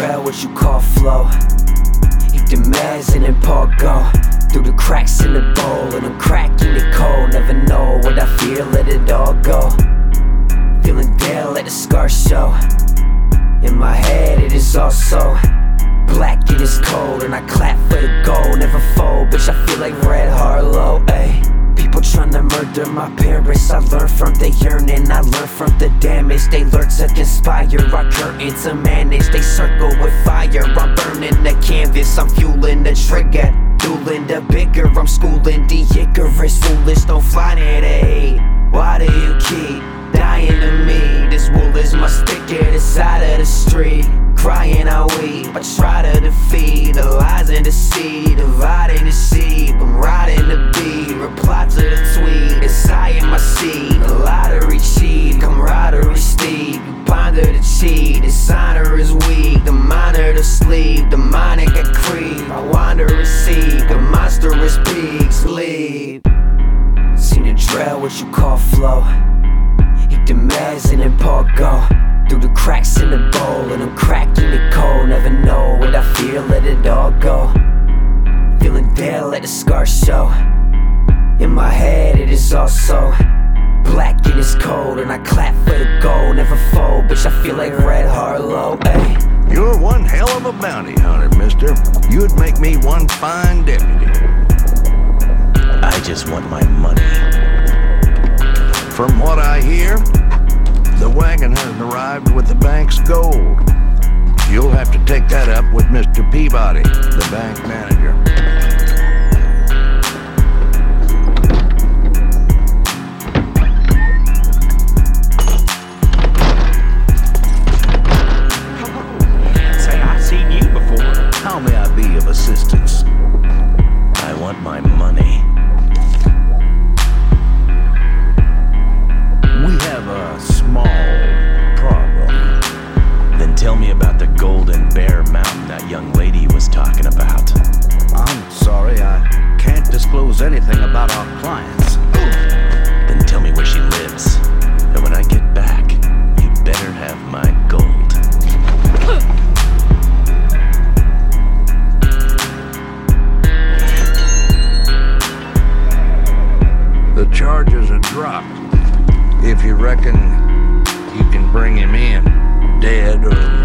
what you call flow. Eat the meds and then Paul go through the cracks in the bowl, and I'm cracking it cold. Never know what I feel, let it all go. Feeling down, let the scars show. In my head, it is all so black, it is cold, and I clap for the goal. Never fold, bitch. I feel like Red Harlow, murder my parents. I learn from the yearning, I learn from the damage. They learn to conspire. Our curtains to manage. They circle with fire. I'm burning the canvas. I'm fueling the trigger. Dueling the bigger. I'm schooling the Icarus. Foolish, don't fly hate. Why do you keep dying to me? This wool is my sticker. The side of the street. Crying, I weep. I try to defeat the lies and deceit. Dividing the sheep. Sleep. Seen the trail, what you call flow. Hit the meds and then park go Through the cracks in the bowl And I'm cracking the cold Never know what I feel, let it all go Feeling down, let the scars show In my head it is all so Black, it is cold And I clap for the gold. Never fold, bitch I feel like Red Harlow, ayy You're one hell of a bounty hunter, mister. You'd make me one fine deputy. I just want my money. From what I hear, the wagon has arrived with the bank's gold. You'll have to take that up with Mr. Peabody, the bank manager. Was talking about. I'm sorry, I can't disclose anything about our clients. Then tell me where she lives. And when I get back, you better have my gold. The charges are dropped. If you reckon you can bring him in, dead or